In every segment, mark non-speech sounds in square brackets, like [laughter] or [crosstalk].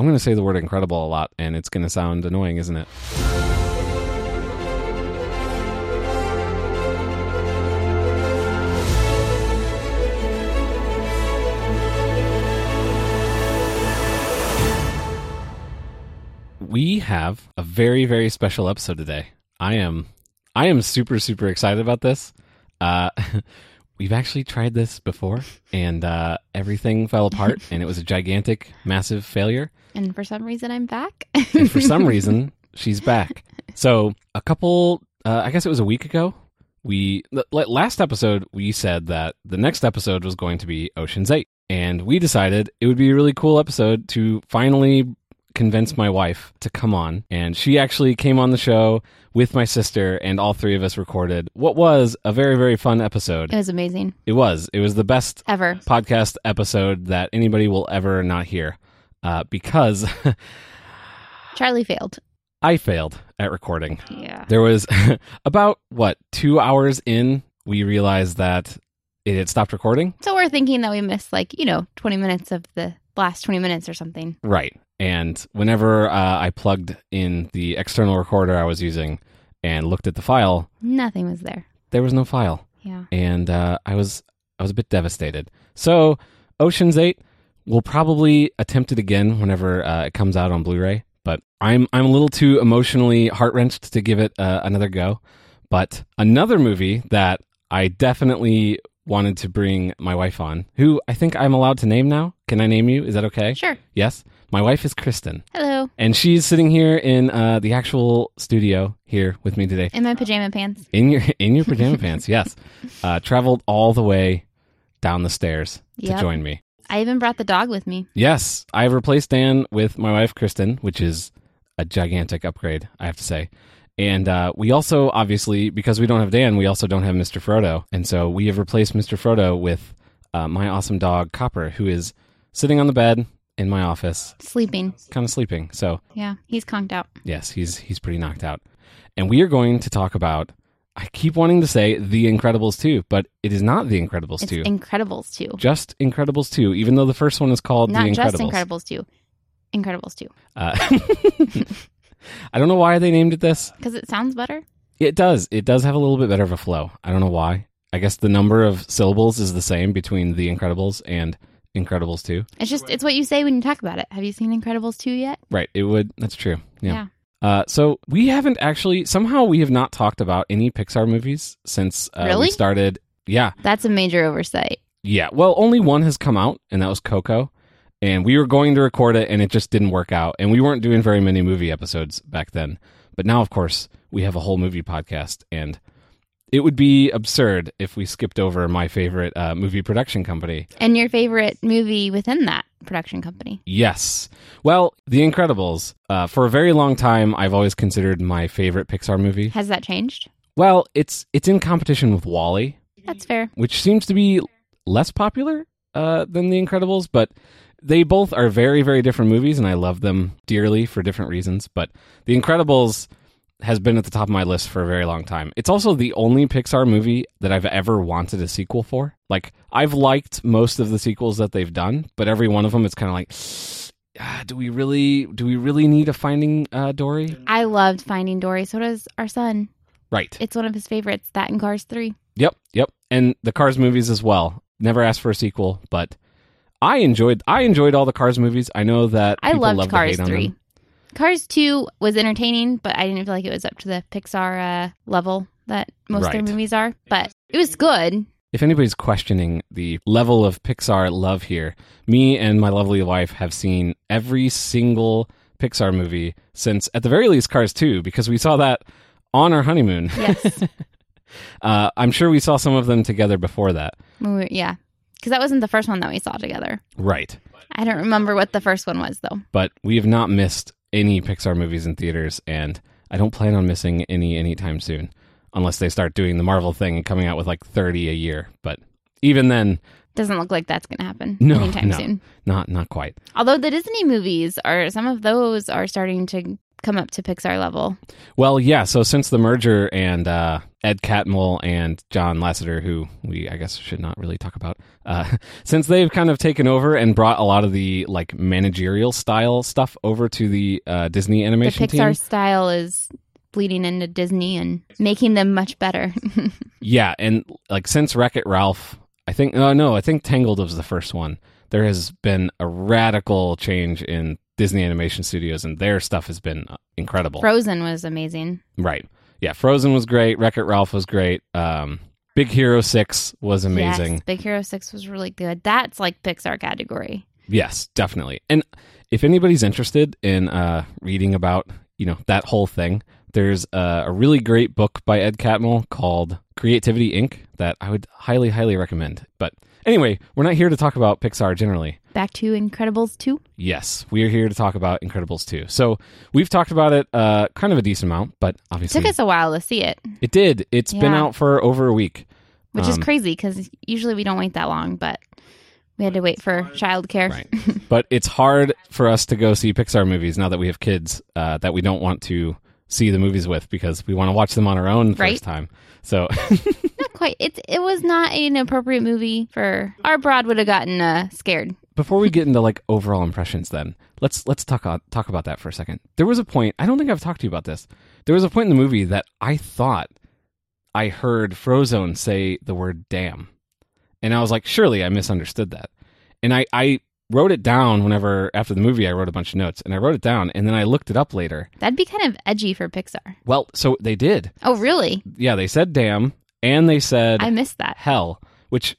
I'm going to say the word incredible a lot, and it's going to sound annoying, isn't it? We have a very, very special episode today. I am, I am super, super excited about this. Uh, [laughs] we've actually tried this before, and uh, everything fell apart, [laughs] and it was a gigantic, massive failure. And for some reason, I'm back. and for some [laughs] reason she's back so a couple uh, i guess it was a week ago we last episode we said that the next episode was going to be oceans 8 and we decided it would be a really cool episode to finally convince my wife to come on and she actually came on the show with my sister and all three of us recorded what was a very very fun episode it was amazing. it was it was the best Ever. podcast episode that anybody will ever not hear uh, because [laughs] Charlie failed. I failed at recording. Yeah. There was [laughs] about what two hours in, we realized that it had stopped recording. So we're thinking that we missed like, you know, 20 minutes of the last 20 minutes or something. Right. And whenever uh, I plugged in the external recorder I was using and looked at the file, Nothing was there. there was no file, Yeah. and uh, I was I was a bit devastated. So Ocean's Eight, we'll probably attempt it again whenever uh, it comes out on Blu-ray. But I'm I'm a little too emotionally heart wrenched to give it uh, another go. But another movie that I definitely wanted to bring my wife on, who I think I'm allowed to name now. Can I name you? Is that okay? Sure. Yes. My wife is Kristen, Hello. and she's sitting here in uh, the actual studio here with me today. In my pajama pants. In your [laughs] in your pajama pants, yes. Uh, traveled all the way down the stairs to join me. I even brought the dog with me. Yes, I've replaced Dan with my wife Kristen, which is a gigantic upgrade, I have to say. And uh, we also, obviously, because we don't have Dan, we also don't have Mr. Frodo, and so we have replaced Mr. Frodo with uh, my awesome dog Copper, who is sitting on the bed in my office, Sleeping. kind of sleeping. So Yeah. He's conked out. Yes, he's he's pretty knocked out. And we are going to talk about I keep wanting to say The Incredibles 2, but it is not The Incredibles It's 2. Incredibles 2. just Incredibles 2, even though the first one is called Not The just Incredibles. Incredibles 2. Incredibles 2. Uh, [laughs] I don't know why they named it this. Because it sounds better. It does. It does have a little bit better of a flow. I don't know why. I guess the number of syllables is the same between The Incredibles and Incredibles 2. It's just, it's what you say when you talk about it. Have you seen Incredibles 2 yet? Right. It would. That's true. Yeah. Yeah. Uh, so we haven't actually somehow we have not talked about any Pixar movies since uh, we started. Yeah, That's a major oversight. yeah. Well, only one has come out, and that was Coco. And we were going to record it, and it just didn't work out. And we weren't doing very many movie episodes back then. But now, of course, we have a whole movie podcast, and it would be absurd if we skipped over my favorite uh, movie production company, And your favorite movie within that production company. Yes. Well, The Incredibles. Uh, for a very long time, I've always considered my favorite Pixar movie. Has that changed? Well, it's it's in competition with WALL-E, That's fair. which seems to be less popular uh, than The Incredibles, but they both are very very different movies, and I love them dearly for different reasons. But The Incredibles has been at the top of my list for a very long time. It's also the only Pixar movie that I've ever wanted a sequel for. Like I've liked most of the sequels that they've done, but every one of them it's kind of like ah, do we really do we really need a Finding uh, Dory? I loved Finding Dory. So does our son. Right. It's one of his favorites. That and Cars 3. Yep, yep. And the Cars movies as well. Never asked for a sequel, but I enjoyed I enjoyed all the Cars movies. I know that I loved Cars hate on 3. them. Cars 2 was entertaining, but I didn't feel like it was up to the Pixar uh, level that most of their movies are. But it was good. If anybody's questioning the level of Pixar love here, me and my lovely wife have seen every single Pixar movie since, at the very least, Cars 2, because we saw that on our honeymoon. Yes. [laughs] Uh, I'm sure we saw some of them together before that. Yeah. Because that wasn't the first one that we saw together. Right. I don't remember what the first one was, though. But we have not missed any Pixar movies in theaters, and I don't plan on missing any anytime soon, unless they start doing the Marvel thing and coming out with like 30 a year. But even then, Doesn't look like that's going to happen No, anytime no. soon. not not quite. Although the Disney movies are, some of those are starting to come up to Pixar level. Well, yeah. So since the merger and uh, Ed Catmull and John Lasseter, who we I guess should not really talk about, uh, [laughs] since they've kind of taken over and brought a lot of the like managerial style stuff over to the uh, Disney The animation Pixar team. style is bleeding into Disney and making them much better. [laughs] Yeah, and like since Wreck It Ralph, I think oh no, I think Tangled was the first one. There has been a radical change in Disney Animation Studios, and their stuff has been uh, incredible. Frozen was amazing. right? Yeah, Frozen was great. Wreck It Ralph was great. Um, Big Hero Six was amazing. Yes, Big Hero 6 was really good. That's like Pixar category. Yes, definitely. And if anybody's interested in uh, reading about you know that whole thing, there's a, a really great book by Ed Catmull called Creativity Inc. that I would highly, highly recommend. But anyway, we're not here to talk about Pixar generally. Back to Incredibles 2. Yes, we are here to talk about Incredibles 2. So we've talked about it uh, kind of a decent amount, but obviously Took us a while to see it, it did. It's been out for over a week. which is Um, crazy because usually we don't wait that long, but we had to wait for childcare. Right. but it's hard for us to go see Pixar movies now that we have kids uh, that we don't want to see the movies with because we want to watch them on our own Right. first time. So [laughs] Not quite. It it was not an appropriate movie for our broad would have gotten uh, scared. Before we get into like overall impressions, then let's let's talk on, talk about that for a second. There was a point. I don't think I've talked to you about this. There was a point in the movie that I thought I heard Frozone say the word "damn," and I was like, surely I misunderstood that. And I I wrote it down whenever after the movie I wrote a bunch of notes and I wrote it down and then I looked it up later. That'd be kind of edgy for Pixar. Well, so they did. Oh, really? Yeah, they said "damn" and they said I missed that. hell, which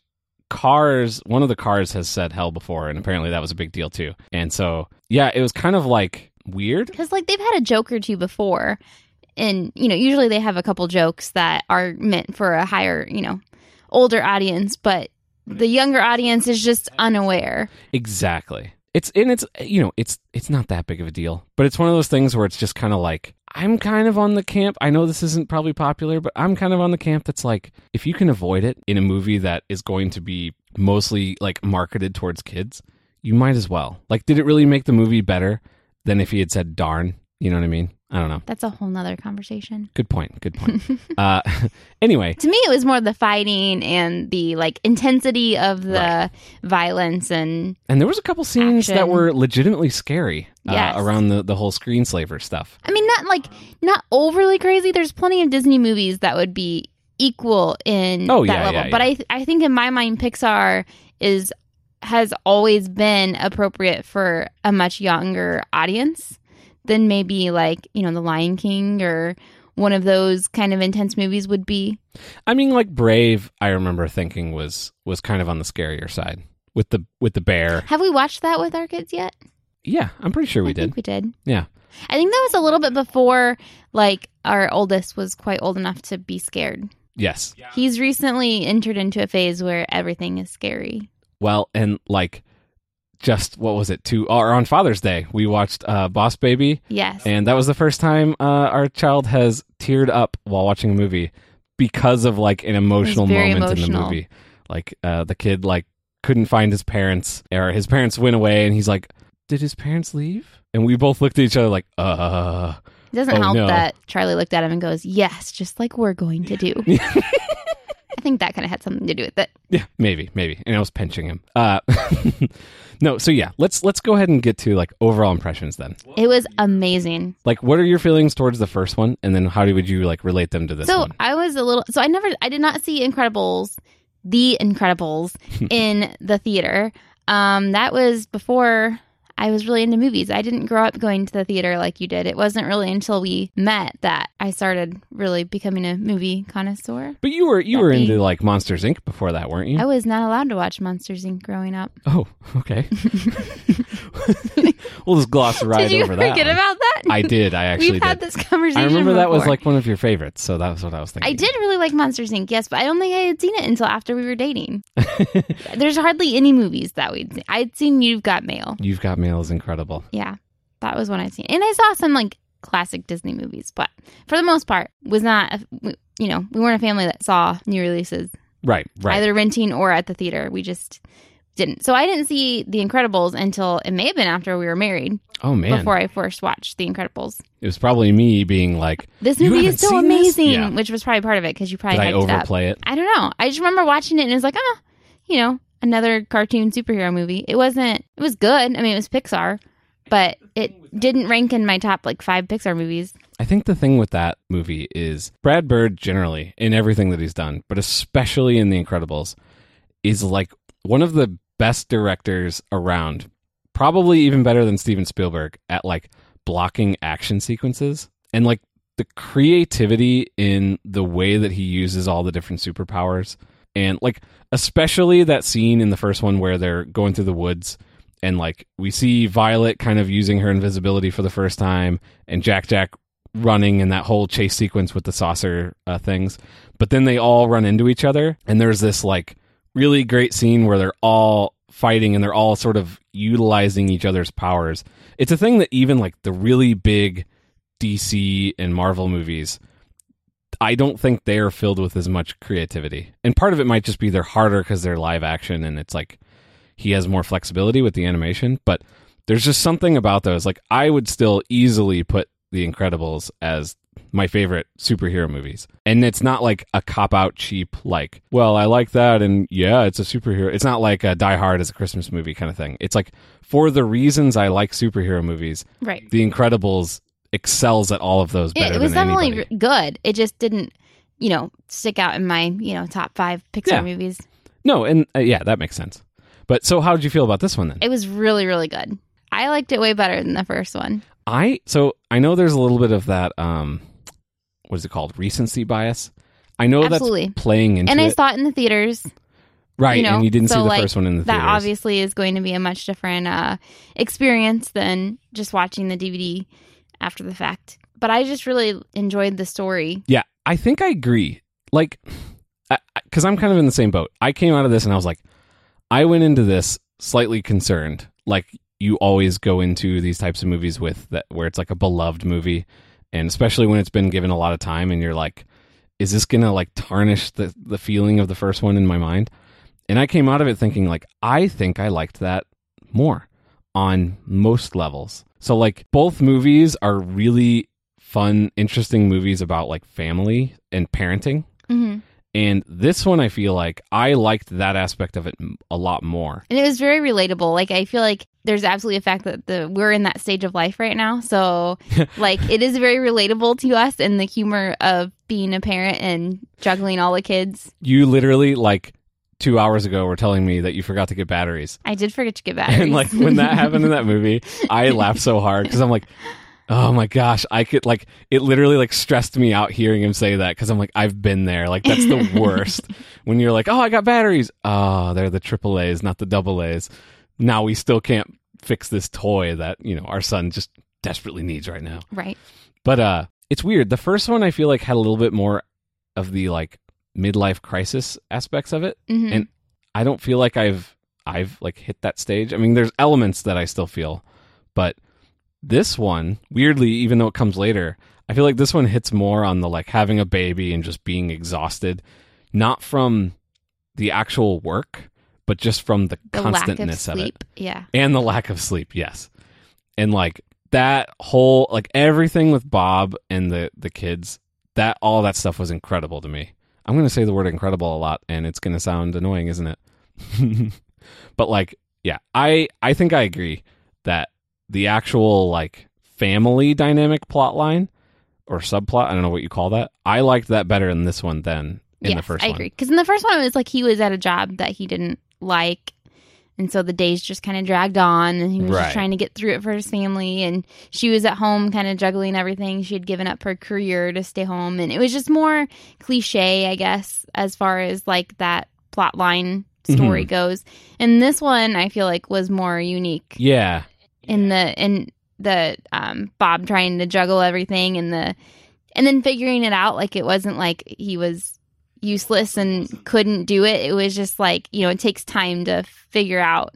cars, one of the cars has said hell before, and apparently that was a big deal too. And so, yeah, it was kind of like weird. Because like they've had a joke or two before, and you know usually they have a couple jokes that are meant for a higher you know older audience, but the younger audience is just unaware. Exactly. It's and it's you know it's it's not that big of a deal, but it's one of those things where it's just kind of like I'm kind of on the camp. I know this isn't probably popular, but I'm kind of on the camp that's like if you can avoid it in a movie that is going to be mostly like marketed towards kids, you might as well. Like, did it really make the movie better than if he had said "darn"? You know what I mean? I don't know. That's a whole nother conversation. Good point. Good point. [laughs] uh, [laughs] anyway, To me, it was more the fighting and the like intensity of the Right. violence and and there was a couple scenes that were legitimately scary uh, around the the whole screenslaver stuff. I mean, not like not overly crazy. There's plenty of Disney movies that would be equal in Oh, that yeah, level. yeah, But. I th- I think in my mind, Pixar is has always been appropriate for a much younger audience than maybe like you know The Lion King or one of those kind of intense movies would be. I mean, like Brave, I remember thinking was was kind of on the scarier side with the with the bear. Have we watched that with our kids yet? Yeah, I'm pretty sure we I did. think we did. Yeah. I think that was a little bit before like our oldest was quite old enough to be scared. Yes. He's recently entered into a phase where everything is scary. Well, and like just what was it? To or on Father's Day, we watched uh, Boss Baby, Yes. and that was the first time uh, our child has teared up while watching a movie because of like an emotional moment in the movie. Like uh, the kid like couldn't find his parents, or his parents went away, and he's like, "Did his parents leave?" And we both looked at each other like, "Uh." it doesn't oh, help no. that Charlie looked at him and goes, Yes, just like we're going to do. [laughs] I think that kind of had something to do with it. Yeah, maybe, maybe. And I was pinching him. Uh, [laughs] no, so yeah, let's let's go ahead and get to like overall impressions then. It was amazing. Like, what are your feelings towards the first one, and then how would you like relate them to this so one? I was a little, so I never, I did not see Incredibles, the Incredibles [laughs] in the theater. Um, that was before I was really into movies. I didn't grow up going to the theater like you did. It wasn't really until we met that I started really becoming a movie connoisseur. But you were you were into like Monsters Inc. before that, weren't you? I was not allowed to watch Monsters Inc. growing up. oh, [laughs] okay. [laughs] we'll just gloss right did you over that. forget one. about that? [laughs] I did. I actually We've had did. this conversation. I remember that was like one of your favorites, so that was what I was thinking. I did really like Monsters Inc. Yes, but I don't think I had seen it until after we were dating. [laughs] There's hardly any movies that we'd seen. I'd seen You've Got Mail. You've Got Mail is incredible. Yeah, that was one I'd seen, and I saw some like classic Disney movies, but for the most part, was not. A, you know, we weren't a family that saw new releases Right, right. either renting or at the theater. We just didn't. So I didn't see The Incredibles until it may have been after we were married Oh man, before I first watched The Incredibles. it was probably me being like, This movie is so amazing, Yeah. which was probably part of it because you probably Did I hyped it up. overplay it? I don't know. I just remember watching it and it was like, oh, you know, another cartoon superhero movie. It wasn't. It was good. I mean, it was Pixar, but it didn't rank in my top like five Pixar movies. I think the thing with that movie is Brad Bird generally in everything that he's done, but especially in The Incredibles, is like one of the best directors around. Probably even better than Steven Spielberg at like blocking action sequences and like the creativity in the way that he uses all the different superpowers and like especially that scene in the first one where they're going through the woods and like we see Violet kind of using her invisibility for the first time and Jack Jack running in that whole chase sequence with the saucer uh, things but then they all run into each other and there's this like really great scene where they're all fighting and they're all sort of utilizing each other's powers it's a thing that even like the really big DC and Marvel movies I don't think they are filled with as much creativity. And part of it might just be they're harder because they're live action and it's like he has more flexibility with the animation. But there's just something about those. Like I would still easily put The Incredibles as my favorite superhero movies. And it's not like a cop out cheap, like, well, I like that. And yeah, it's a superhero. It's not like a Die Hard as a Christmas movie kind of thing. It's like for the reasons I like superhero movies, Right. The Incredibles excels at all of those better It, it was definitely anybody. good. It just didn't, you know, stick out in my you know top five Pixar Yeah. movies. No, and uh, yeah, that makes sense. But so, how did you feel about this one then? It was really really good. I liked it way better than the first one. I so I know there's a little bit of that. Um, what is it called? Recency bias. I know Absolutely. that's playing into And I it, saw it in the theaters. right? you know, and you didn't so, see the like, first one in the theaters. That theaters. obviously is going to be a much different uh, experience than just watching the DVD after the fact. But I just really enjoyed the story. Yeah, I think I agree. Like, because I'm kind of in the same boat. I came out of this and I was like, I went into this slightly concerned, like you always go into these types of movies with that, where it's like a beloved movie, and especially when it's been given a lot of time, and you're like, is this gonna like tarnish the the feeling of the first one in my mind? And I came out of it thinking like, I think I liked that more on most levels. So like both movies are really fun, interesting movies about like family and parenting. hmm And this one, I feel like I liked that aspect of it a lot more. And it was very relatable. Like I feel like there's absolutely a fact that the we're in that stage of life right now. So [laughs] like it is very relatable to us and the humor of being a parent and juggling all the kids. You literally, like two hours ago, were telling me that you forgot to get batteries. I did forget to get batteries. [laughs] And like when that happened in that movie, I [laughs] laughed so hard because I'm like, oh my gosh, I could like it literally like stressed me out hearing him say that because I'm like, I've been there. Like that's the [laughs] worst when you're like, oh, I got batteries. Oh, they're the triple A's, not the double A's. Now we still can't fix this toy that you know our son just desperately needs right now. right. But uh it's weird. The first one I feel like had a little bit more of the like midlife crisis aspects of it. hmm And I don't feel like I've I've like hit that stage. I mean, there's elements that I still feel, but this one, weirdly, even though it comes later, I feel like this one hits more on the like having a baby and just being exhausted, not from the actual work, but just from the, the lack of constantness of, it. Yeah. and the lack of sleep. Yes, and like that whole like everything with Bob and the the kids, that all that stuff was incredible to me. I'm going to say the word incredible a lot, and it's going to sound annoying, isn't it? [laughs] but like, yeah, I I think I agree that the actual like family dynamic plot line or subplot, I don't know what you call that. I liked that better in this one than in yes, the first I one. agree. Because in the first one, it was like he was at a job that he didn't like. And so the days just kind of dragged on, and he was Right. just trying to get through it for his family. And she was at home, kind of juggling everything. She had given up her career to stay home, and it was just more cliche, I guess, as far as like that plot line story mm-hmm. goes. And this one, I feel like, was more unique Yeah, in the in the um Bob trying to juggle everything and the and then figuring it out like it wasn't like he was useless and couldn't do it it was just like you know it takes time to figure out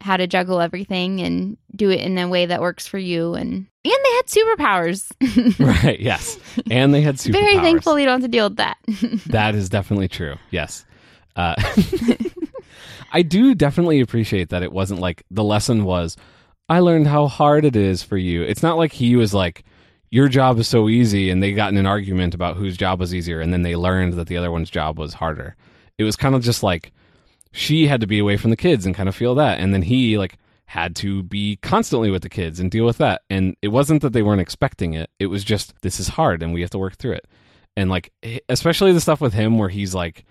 how to juggle everything and do it in a way that works for you and and they had superpowers [laughs] [laughs] right. Yes, and they had superpowers. very thankful you don't have to deal with that [laughs] That is definitely true. Yes. Uh, I do definitely appreciate that it wasn't like the lesson was, I learned how hard it is for you. It's not like he was like, your job is so easy, and they got in an argument about whose job was easier, and then they learned that the other one's job was harder. It was kind of just like she had to be away from the kids and kind of feel that, and then he like had to be constantly with the kids and deal with that. And it wasn't that they weren't expecting it; it was just this is hard, and we have to work through it. And like, eh, especially the stuff with him where he's like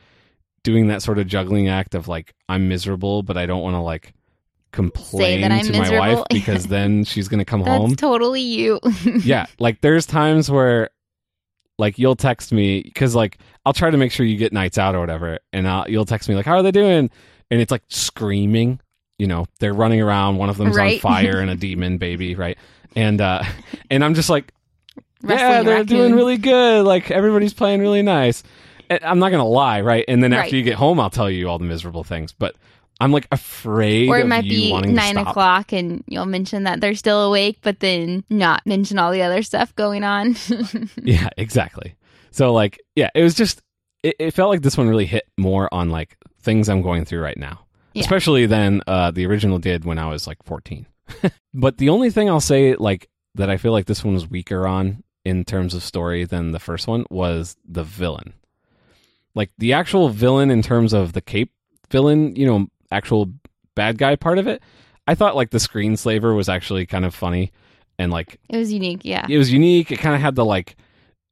doing that sort of juggling act of like I'm miserable, but I don't want to like complain to my wife miserable. [laughs] because then she's gonna come That's home. totally you. [laughs] yeah, like there's times where like you'll text me because like I'll try to make sure you get nights out or whatever, and I'll, you'll text me like how are they doing, and it's like screaming. You know, they're running around. One of them's on fire and a [laughs] demon baby, right? And uh and I'm just like, yeah, Wrestling they're raccoon. doing really good. Like everybody's playing really nice. I'm not gonna lie, right? And then Right. after you get home, I'll tell you all the miserable things. But I'm like afraid Or it might be nine o'clock and you'll mention that they're still awake, but then not mention all the other stuff going on. [laughs] Yeah, exactly. So like, yeah, it was just it, it felt like this one really hit more on like things I'm going through right now. Yeah. Especially than uh the original did when I was like 14. [laughs] but the only thing I'll say like that I feel like this one was weaker on in terms of story than the first one was the villain. Like the actual villain in terms of the cape villain, you know, actual bad guy part of it. I thought like the screenslaver was actually kind of funny and like it was unique, yeah. it was unique. It kind of had the like,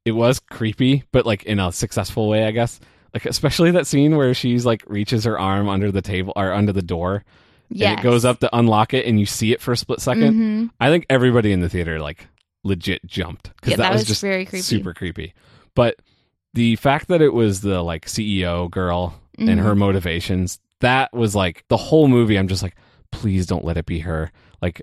it was creepy, but like in a successful way, I guess. Like especially that scene where she's like reaches her arm under the table or under the door, Yes. and it goes up to unlock it, and you see it for a split 2nd Mhm. I think everybody in the theater like legit jumped because Yeah, that, that was, was just very creepy. super creepy. But the fact that it was the like CEO girl and Mhm. her motivations, that was like the whole movie. I'm just like, please don't let it be her. Like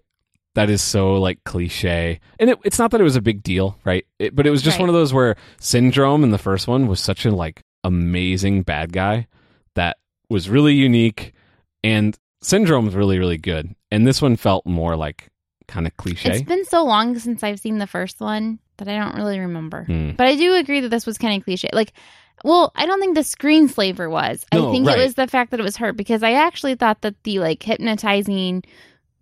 that is so like cliche, and it, it's not that it was a big deal, right? It, but it was just Right. one of those where Syndrome in the first one was such a like amazing bad guy that was really unique, and Syndrome's really really good, and this one felt more like kind of cliche. It's been so long since I've seen the first one that I don't really remember. Hmm. But I do agree that this was kind of cliche. Like, well, I don't think the screenslaver was. No, I think right. it was the fact that it was her because I actually thought that the like hypnotizing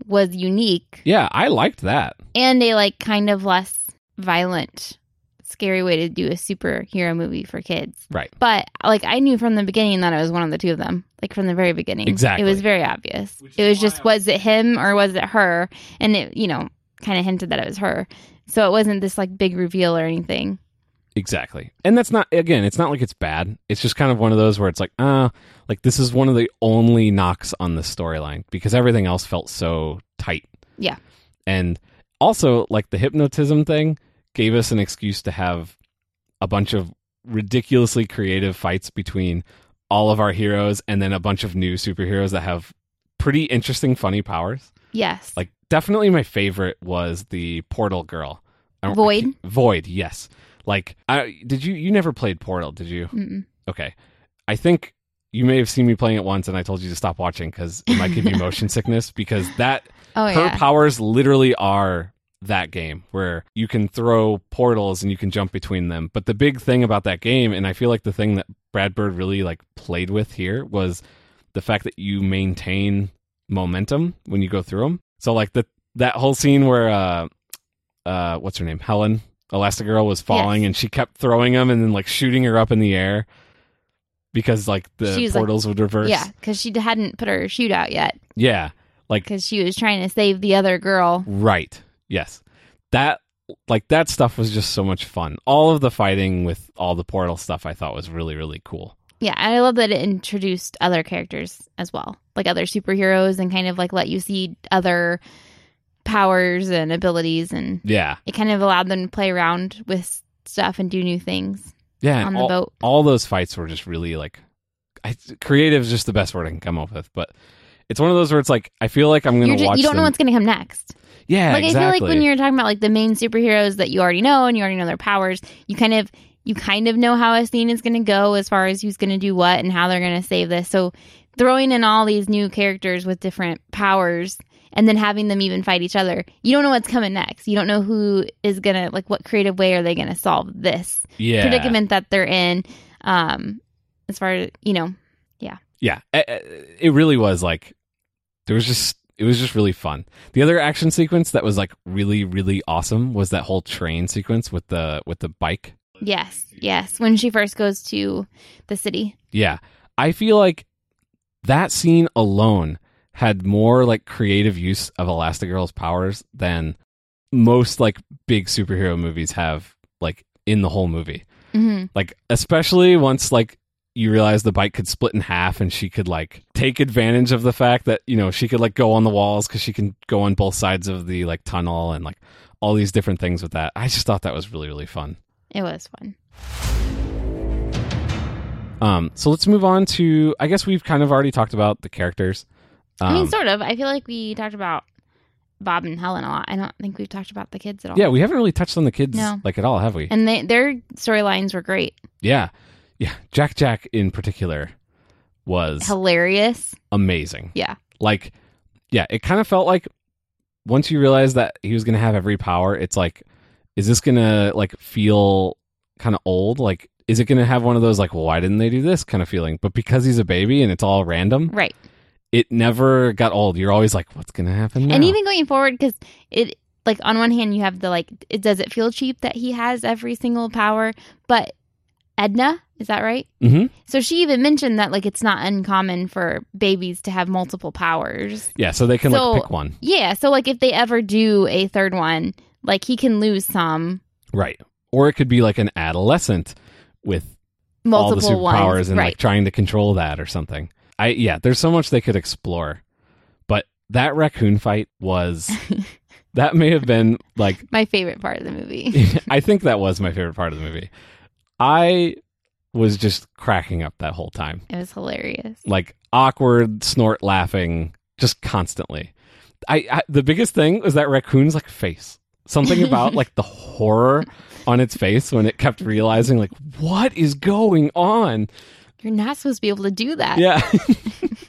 was unique Yeah, I liked that. and a like kind of less violent, scary way to do a superhero movie for kids. Right. But like I knew from the beginning that it was one of the two of them. Like from the very beginning. Exactly. It was very obvious. Which It is was just I- was it him or was it her? And it, you know, kind of hinted that it was her. So it wasn't this like big reveal or anything. Exactly. And that's not again, it's not like it's bad. It's just kind of one of those where it's like, uh, like this is one of the only knocks on the storyline because everything else felt so tight. Yeah. And also like the hypnotism thing gave us an excuse to have a bunch of ridiculously creative fights between all of our heroes and then a bunch of new superheroes that have pretty interesting funny powers. Yes. Like definitely my favorite was the portal girl. I don't- I Void? Void, yes. Like I did you you never played Portal, did you? Mm-mm. Okay. I think you may have seen me playing it once and I told you to stop watching cuz it might give you [laughs] motion sickness because that Oh her yeah. powers literally are that game where you can throw portals and you can jump between them. But the big thing about that game and I feel like the thing that Brad Bird really like played with here was the fact that you maintain momentum when you go through them. So like the that whole scene where uh uh what's her name? Helen Elastigirl was falling Yes. and she kept throwing them and then like shooting her up in the air because like the was, like- portals would reverse. yeah, because she hadn't put her chute out yet Yeah. Like because she was trying to save the other girl. Right. Yes. That like that stuff was just so much fun. All of the fighting with all the portal stuff I thought was really really cool. Yeah, and I love that it introduced other characters as well, like other superheroes, and kind of like let you see other powers and abilities, and Yeah. it kind of allowed them to play around with stuff and do new things Yeah. on the all, boat. all those fights were just really like I, creative is just the best word I can come up with, but it's one of those where it's like I feel like I'm gonna ju- watch you don't know what's going to come next. Yeah, like exactly. I feel like when you're talking about like the main superheroes that you already know and you already know their powers, you kind of you kind of know how a scene is going to go as far as who's going to do what and how they're going to save this. So throwing in all these new characters with different powers and then having them even fight each other, you don't know what's coming next. You don't know who is going to like what creative way are they going to solve this yeah. predicament that they're in. Um, as far as you know, yeah, Yeah. it really was like there was just it was just really fun. The other action sequence that was like really really awesome was that whole train sequence with the with the bike. Yes, yes. When she first goes to the city. Yeah. I feel like that scene alone had more like creative use of Elastigirl's powers than most like big superhero movies have like in the whole movie. hmm Like especially once like you realize the bike could split in half and she could like take advantage of the fact that you know she could like go on the walls because she can go on both sides of the like tunnel and like all these different things with that. I just thought that was really really fun. It was fun. Um, so let's move on to. I guess we've kind of already talked about the characters. Um, I mean, sort of. I feel like we talked about Bob and Helen a lot. I don't think we've talked about the kids at all. yeah, we haven't really touched on the kids No. like at all, have we? And they, their storylines were great. yeah, yeah. Jack Jack in particular was Hilarious. amazing. Yeah. Like, yeah, it kind of felt like once you realize that he was going to have every power, it's like, is this going to like feel kind of old? Like, is it going to have one of those like, well, why didn't they do this kind of feeling? But because he's a baby and it's all random, Right. It never got old. You're always like, what's going to happen now? And even going forward, because it, like, on one hand, you have the, like, it does it feel cheap that he has every single power? But Edna, is that right? Mhm. So she even mentioned that, like, it's not uncommon for babies to have multiple powers. yeah, so they can So- like pick one, Yeah. So, like, if they ever do a third one, like, he can lose some right? Or it could be like an adolescent with multiple all the superpowers ones. and right. like trying to control that or something. I yeah, there's so much they could explore. But that raccoon fight was [laughs] that may have been like [laughs] My favorite part of the movie. [laughs] I think that was my favorite part of the movie. I was just cracking up that whole time. it was hilarious. Like awkward snort laughing just constantly. I, I the biggest thing was that raccoon's like face. Something about like the horror on its face when it kept realizing like what is going on. You're not supposed to be able to do that. Yeah. [laughs]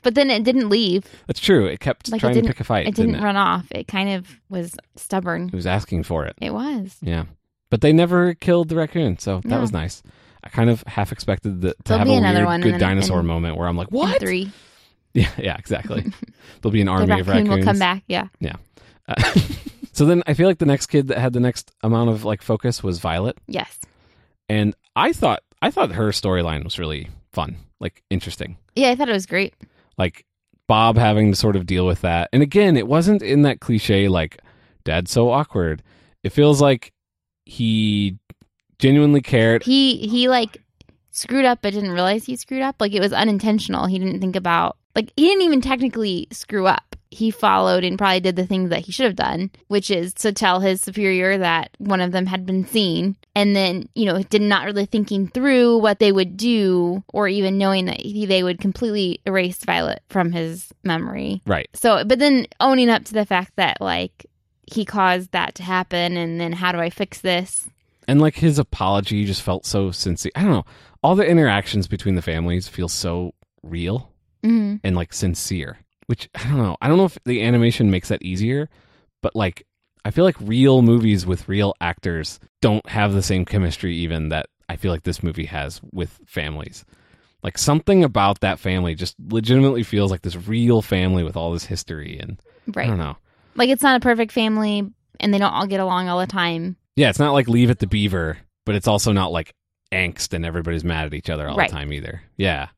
But then it didn't leave. That's true. It kept Like, it trying to didn't- pick a fight. It didn't didn't it? run off. It kind of was stubborn. It was asking for it. It was. Yeah. But they never killed the raccoon, so that No. was nice. I kind of half expected the, to There'll have a another weird one good in- dinosaur in- moment where I'm like, "What?" three. [laughs] Yeah, yeah, exactly. [laughs] There'll be an army of raccoon raccoons. will come back. Yeah. Uh, so then I feel like the next kid that had the next amount of like focus was Violet, Yes. and I thought I thought her storyline was really fun, like interesting. Yeah, I thought it was great. Like Bob having to sort of deal with that. And again, it wasn't in that cliche like dad's so awkward. It feels like he genuinely cared. He he like screwed up but didn't realize he screwed up. Like it was unintentional. He didn't think about like he didn't even technically screw up. He followed and probably did the things that he should have done, which is to tell his superior that one of them had been seen, and then you know did not really thinking through what they would do, or even knowing that he, they would completely erase Violet from his memory. Right. So, but then owning up to the fact that like he caused that to happen, and then how do I fix this? And like his apology just felt so sincere. I don't know. All the interactions between the families feel so real hmm and like sincere, which [laughs] I don't know. I don't know if the animation makes that easier, but like I feel like real movies with real actors don't have the same chemistry even that I feel like this movie has with families. Like something about that family just legitimately feels like this real family with all this history and right. I don't know. Like it's not a perfect family, and they don't all get along all the time. Yeah, it's not like Leave It to Beaver, but it's also not like angst and everybody's mad at each other all Right. the time either. Yeah.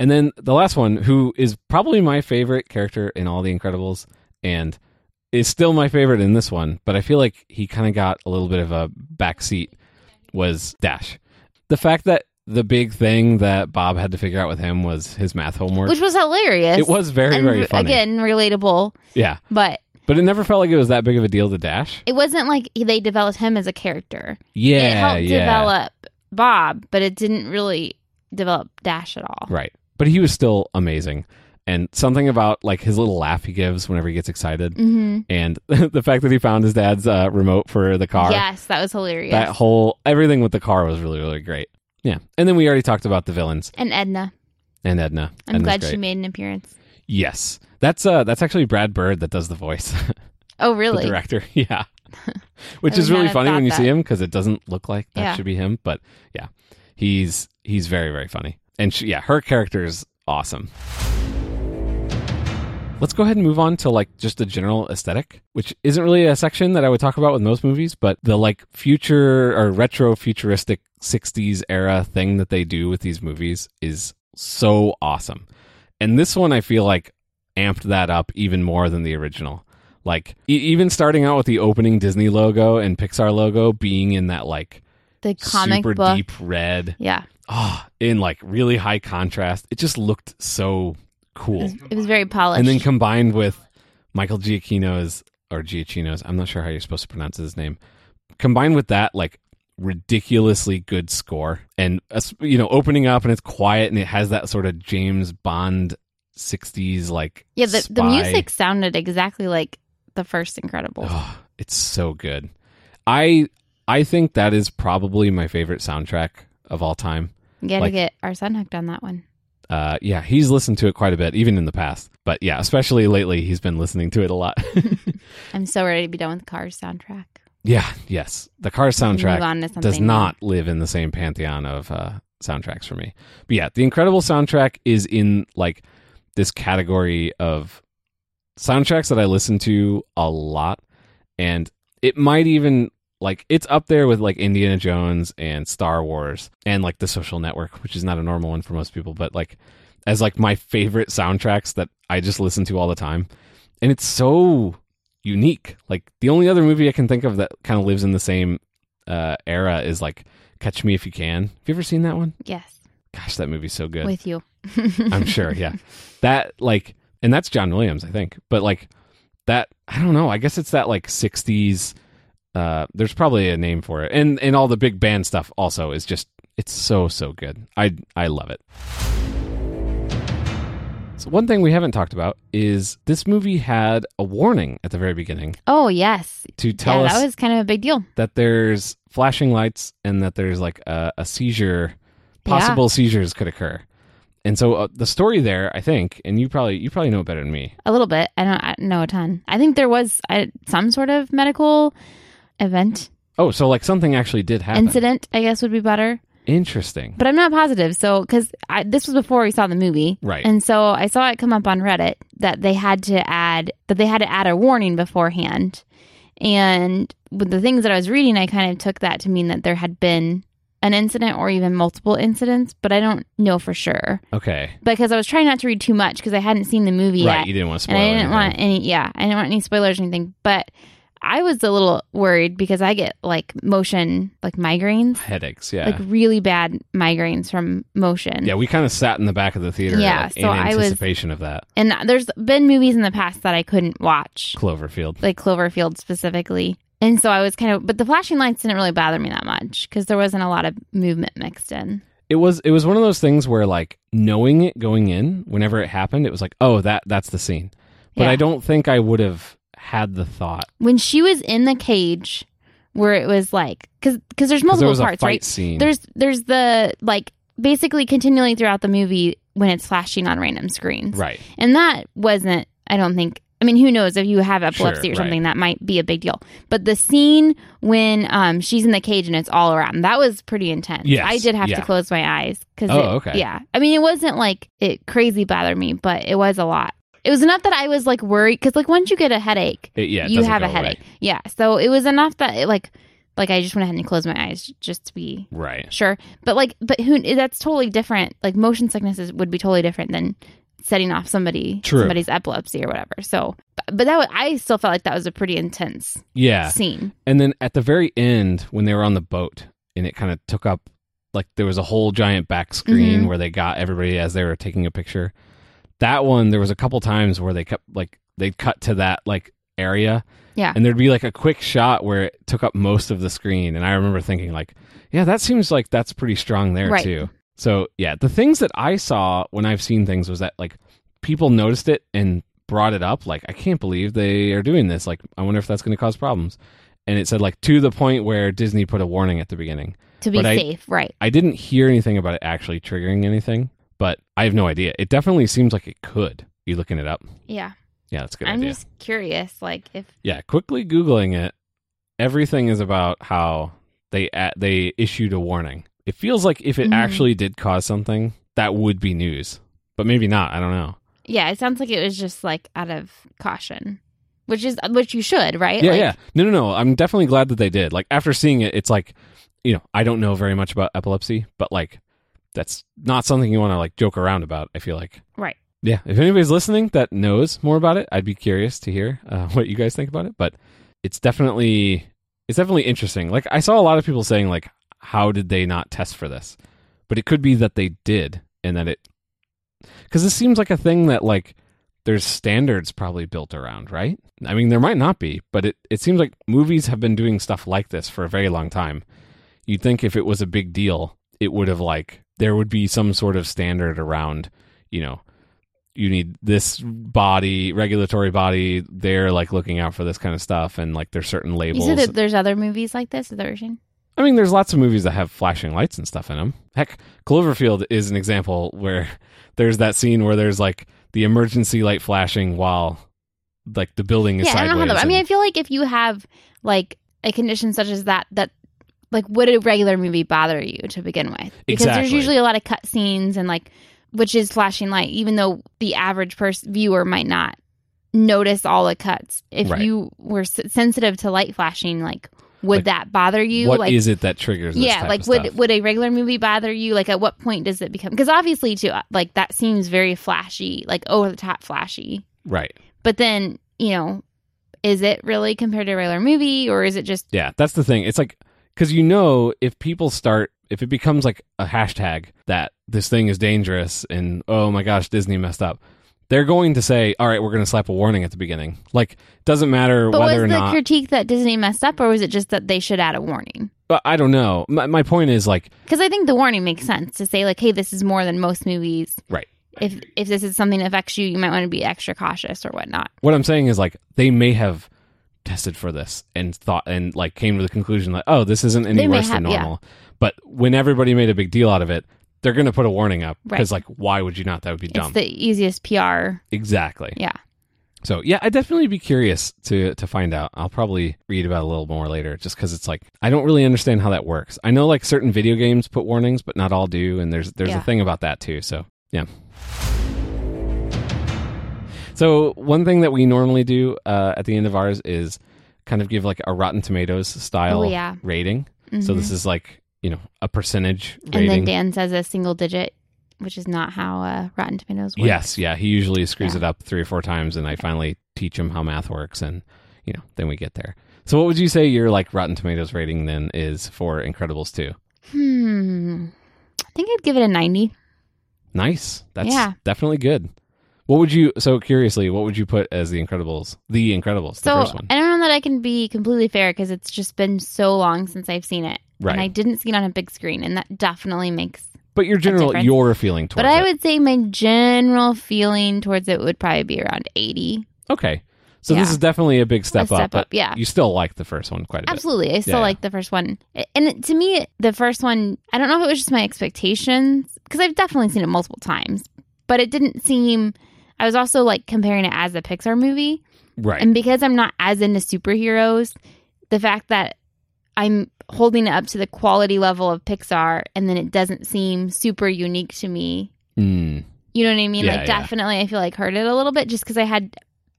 And then the last one, who is probably my favorite character in all the Incredibles and is still my favorite in this one, but I feel like he kind of got a little bit of a backseat, was Dash. The fact that the big thing that Bob had to figure out with him was his math homework. which was hilarious. it was very, And very funny. Again, relatable, Yeah. but But it never felt like it was that big of a deal to Dash. it wasn't like they developed him as a character. Yeah. it helped yeah. develop Bob, but it didn't really develop Dash at all. Right. But he was still amazing. And something about like his little laugh he gives whenever he gets excited hmm and [laughs] the fact that he found his dad's uh, remote for the car. Yes, that was hilarious. That whole everything with the car was really really great. Yeah. And then we already talked about the villains and Edna. and Edna. I'm Edna's glad great. she made an appearance. Yes. That's uh that's actually Brad Bird that does the voice. [laughs] Oh, really? the director. [laughs] Yeah. Which is really funny when you see him because it doesn't look like that Yeah. should be him, but yeah. He's he's very very funny. And she, yeah, her character is awesome. Let's go ahead and move on to like just the general aesthetic, which isn't really a section that I would talk about with most movies, but the like future or retro futuristic 60s era thing that they do with these movies is so awesome. And this one I feel like amped that up even more than the original. Like e- even starting out with the opening Disney logo and Pixar logo being in that like The comic super book. deep red, Yeah. oh, in like really high contrast. It just looked so It cool. was, it was very polished. And then combined with Michael Giacchino's or Giacchino's, I'm not sure how you're supposed to pronounce his name. Combined with that, like ridiculously good score, and you know, opening up and it's quiet and it has that sort of James Bond '60s like yeah, the, the music sounded exactly like the first Incredibles. Oh, it's so good. I I think that is probably my favorite soundtrack of all time. You gotta like- get our son hooked on that one. Uh, yeah, he's listened to it quite a bit, even in the past. But yeah, especially lately, he's been listening to it a lot. [laughs] I'm so ready to be done with Cars soundtrack. yeah, yes, the Cars soundtrack on to something does not live in the same pantheon of uh, soundtracks for me. But yeah, the Incredible soundtrack is in like this category of soundtracks that I listen to a lot, and it might even like it's up there with like Indiana Jones and Star Wars and like The Social Network, which is not a normal one for most people, but like as like my favorite soundtracks that I just listen to all the time, and it's so unique. Like the only other movie I can think of that kind of lives in the same uh, era is like Catch Me If You Can. Have you ever seen that one? Yes, Gosh, that movie's so good. with you. [laughs] I'm sure, yeah. That like and that's John Williams, I think. But like that I don't know, I guess it's that like 60s uh there's probably a name for it. And and all the big band stuff also is just it's so so good. I I love it. So one thing we haven't talked about is this movie had a warning at the very beginning Oh yes, to tell yeah, us that was kind of a big deal. that there's flashing lights and that there's like a, a seizure possible seizures could occur and so uh, the story there i think and you probably you probably know better than me A little bit. I don't I don't know a ton. I think there was uh, some sort of medical event oh so like something actually did happen incident. I guess would be better, interesting but I'm not positive. So because this was before we saw the movie, right And so I saw it come up on Reddit that they had to add that they had to add a warning beforehand. And with the things that I was reading, I kind of took that to mean that there had been an incident or even multiple incidents, but I don't know for sure okay because I was trying not to read too much because I hadn't seen the movie right yet, you didn't want to and spoil I didn't anything. want any. Yeah, I didn't want any spoilers or anything. But I was a little worried because I get like motion, like migraines, headaches yeah like really bad migraines from motion. yeah we kind of sat in the back of the theater Yeah, like, so in I was- anticipation of that And there's been movies in the past that I couldn't watch, cloverfield like Cloverfield specifically. And so I was kind of, but the flashing lights didn't really bother me that much because there wasn't a lot of movement mixed in. it was it was one of those things where like knowing it going in whenever it happened it was like oh that that's the scene but Yeah. i don't think i would have had the thought When she was in the cage, where it was like, because because there's multiple there parts, right? scene There's there's the like basically continually throughout the movie when it's flashing on random screens, right And that wasn't, I don't think, I mean, who knows if you have epilepsy Sure, or something, that might be a big deal. But the scene when um, she's in the cage and it's all around, that was pretty intense. Yes, I did have yeah. to close my eyes. Cause Oh, okay. Yeah. I mean, it wasn't like it crazy bothered me, but it was a lot. It was enough that I was like worried because, like, once you get a headache, It- yeah it you have a headache. away. Yeah. So it was enough that, it, like, like I just went ahead and closed my eyes just to be right sure but like but who that's totally different like motion sicknesses would be totally different than setting off somebody True. somebody's epilepsy or whatever so but, that was, i still felt like that was a pretty intense yeah scene And then at the very end, when they were on the boat, and it kind of took up, like there was a whole giant back screen Mhm. where they got everybody as they were taking a picture. That one, there was a couple times where they kept like they'd cut to that like area, Yeah. and there'd be like a quick shot where it took up most of the screen, and I remember thinking like, yeah, that seems like that's pretty strong there Right. too. So yeah, the things that I saw when I've seen things was that like people noticed it and brought it up like I can't believe they are doing this. Like I wonder if that's going to cause problems. And it said like to the point where Disney put a warning at the beginning. to be But I- safe right I didn't hear anything about it actually triggering anything, but I have no idea. It definitely seems like it could. You looking it up? yeah Yeah, that's a good i'm idea. just curious like if Yeah, quickly googling it. Everything is about how they a they issued a warning. It feels like if it Mhm. actually did cause something, that would be news. but maybe not. I don't know. Yeah, it sounds like it was just like out of caution, which is which you should, right? Yeah, Like, yeah. No, no, no. I'm definitely glad that they did. Like after seeing it, it's like, you know, I don't know very much about epilepsy, but like that's not something you want to like joke around about. I feel like. Right. Yeah. If anybody's listening that knows more about it, I'd be curious to hear uh, [laughs] what you guys think about it. But it's definitely it's definitely interesting. Like I saw a lot of people saying like, how did they not test for this? But it could be that they did, and that it because this seems like a thing that like there's standards probably built around, right? I mean, there might not be, but it, it seems like movies have been doing stuff like this for a very long time. You'd think if it was a big deal, it would have like there would be some sort of standard around, you know, you need this body, regulatory body, they're like looking out for this kind of stuff and like there's certain You labels. said that there's other movies like this. Is that what you're saying? I mean, there's lots of movies that have flashing lights and stuff in them. Heck, Cloverfield is an example where [laughs] there's that scene where there's like the emergency light flashing while like the building is yeah, I don't know how that. I mean, I feel like if you have like a condition such as that, that like would a regular movie bother you to begin with? Because there's usually a lot of cut scenes and like which is flashing light, even though the average person viewer might not notice all the cuts. If Right. you were s- sensitive to light flashing, like would Like, that bother you? what like is it that triggers this yeah like would stuff? would a regular movie bother you like at what point does it become because obviously too uh, like that seems very flashy like over the top flashy right. but then you know is it really compared to a regular movie or is it just Yeah, that's the thing. It's like because you know if people start if it becomes like a hashtag that this thing is dangerous and oh my gosh Disney messed up, they're going to say all right we're going to slap a warning at the beginning. Like doesn't matter but was whether the or not. critique that disney messed up or was it just that they should add a warning but I don't know. My, my point is like because i think the warning makes sense to say like hey this is more than most movies right. if if this is something that affects you you might want to be extra cautious or whatnot What I'm saying is like they may have tested for this and thought and like came to the conclusion that oh this isn't any worse than have, yeah. normal. But when everybody made a big deal out of it, they're going to put a warning up Right. because like why would you not? That would be dumb. it's the easiest pr exactly. yeah So yeah, I'd definitely be curious to to find out. I'll probably read about it a little more later, just because it's like I don't really understand how that works. I know like certain video games put warnings, but not all do, and there's there's Yeah. a thing about that too. So yeah. So one thing that we normally do uh, at the end of ours is kind of give like a Rotten Tomatoes style Oh, yeah. rating. So this is like you know a percentage rating. and then dan says a single digit which is not how uh, rotten tomatoes works Yes, yeah. He usually screws Yeah. it up three or four times, and I finally teach him how math works, and you know, then we get there. So, what would you say your like Rotten Tomatoes rating then is for Incredibles two? Hmm. I think I'd give it a 90. Nice. That's Yeah. definitely good. What would you? So curiously, what would you put as the Incredibles? The Incredibles, the So first one, I don't know that I can be completely fair because it's just been so long since I've seen it. right? And I didn't see it on a big screen. And that definitely makes. but your general, your feeling towards But I it. would say my general feeling towards it would probably be around 80. Okay, so this is definitely a big step, step up, but yeah. you still like the first one quite a bit. Absolutely. I still Yeah. like the first one. And it- to me, the first one, I don't know if it was just my expectations, because I've definitely seen it multiple times, but it didn't seem. I was also like comparing it as a Pixar movie. Right. And because I'm not as into superheroes, the fact that I'm holding it up to the quality level of Pixar and then it doesn't seem super unique to me. Mm, You know what I mean? Yeah, like, yeah. definitely, I feel like hurt it a little bit just because I had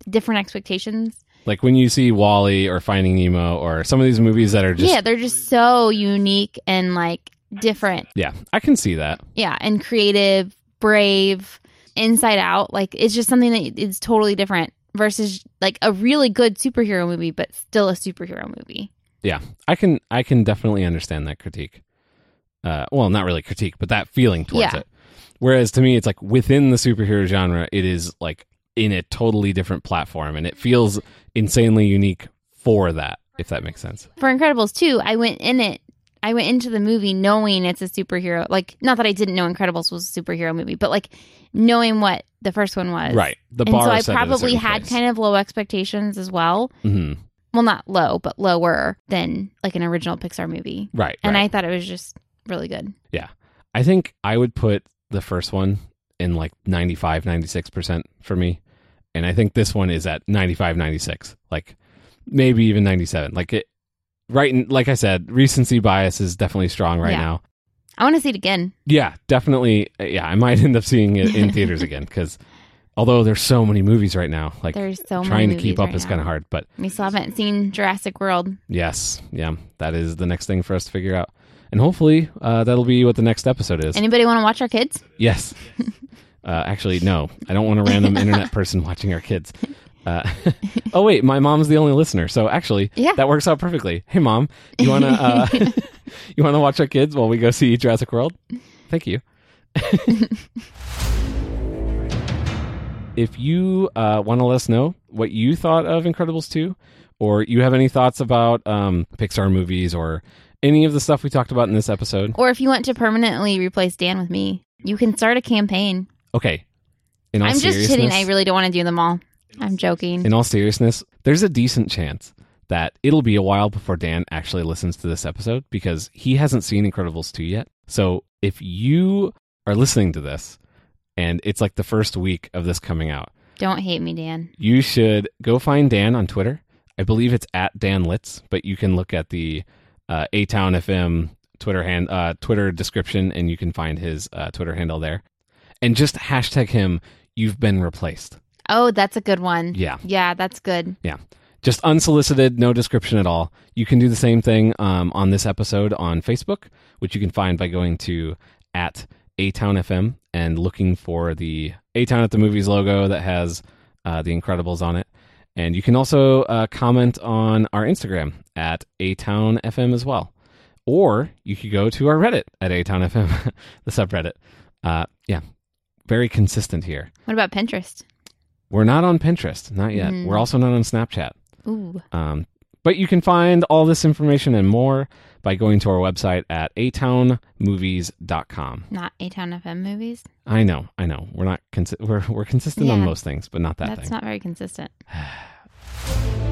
different expectations. like when you see WALL-E or Finding Nemo or some of these movies that are just yeah, they're just so unique and like different. yeah, I can see that. Yeah, and creative, brave, inside out. Like, it's just something that is totally different versus like a really good superhero movie, but still a superhero movie. Yeah, I can I can definitely understand that critique. Uh, well, not really critique, but that feeling towards Yeah. it. Whereas to me, it's like within the superhero genre, it is like in a totally different platform, and it feels insanely unique for that. If that makes sense. for Incredibles 2, I went in it. I went into the movie knowing it's a superhero. Like, not that I didn't know Incredibles was a superhero movie, but like knowing what the first one was. Right. The bar. and so I set at a probably had place. kind of low expectations as well. hmm Well, not low, but lower than like an original Pixar movie. Right. And right. I thought it was just really good. Yeah. I think I would put the first one in like 95, 96% for me. And I think this one is at 95, 96, like maybe even 97. Like it, right. in- Like I said, recency bias is definitely strong right Yeah. now. I want to see it again. Yeah, definitely. uh, Yeah, I might [laughs] end up seeing it in theaters again because although there's so many movies right now, like There's so trying to keep up right is kind of hard. But We still haven't seen Jurassic World. yes, yeah, that is the next thing for us to figure out. And hopefully, uh, that'll be what the next episode is. Anybody want to watch our kids? Yes. [laughs] Uh, actually, no. I don't want a random [laughs] internet person watching our kids. Uh, [laughs] oh wait, my mom's the only listener, so actually, Yeah. that works out perfectly. Hey, mom, you wanna uh, [laughs] [laughs] you wanna watch our kids while we go see Jurassic World? Thank you. if you uh, want to let us know what you thought of Incredibles 2, or you have any thoughts about um, Pixar movies or any of the stuff we talked about in this episode, Or if you want to permanently replace Dan with me, you can start a campaign. okay. In all I'm just kidding. I really don't want to do them all. I'm joking. in all seriousness, there's a decent chance that it'll be a while before Dan actually listens to this episode because he hasn't seen Incredibles 2 yet. So if you are listening to this and it's like the first week of this coming out, Don't hate me, Dan. you should go find Dan on Twitter. I believe it's at Dan Litz, but you can look at the uh, A Town FM Twitter hand uh, Twitter description and you can find his uh, Twitter handle there. And just hashtag him. You've been replaced. Oh, that's a good one. Yeah. Yeah, that's good. Yeah. Just unsolicited, no description at all. You can do the same thing um, on this episode on Facebook, which you can find by going to at A Town FM and looking for the A Town at the Movies logo that has uh, the Incredibles on it. And you can also uh, comment on our Instagram at A Town FM as well. Or you could go to our Reddit at A Town FM, [laughs] the subreddit. Uh, yeah, very consistent here. What about Pinterest? We're not on Pinterest, not yet. Mhm. We're also not on Snapchat. Ooh. Um, but you can find all this information and more by going to our website at atownmovies.com. Not A Town FM movies. I know, I know. We're not consi- we're we're consistent on most things, but not that That's thing. not very consistent. [sighs] [sighs]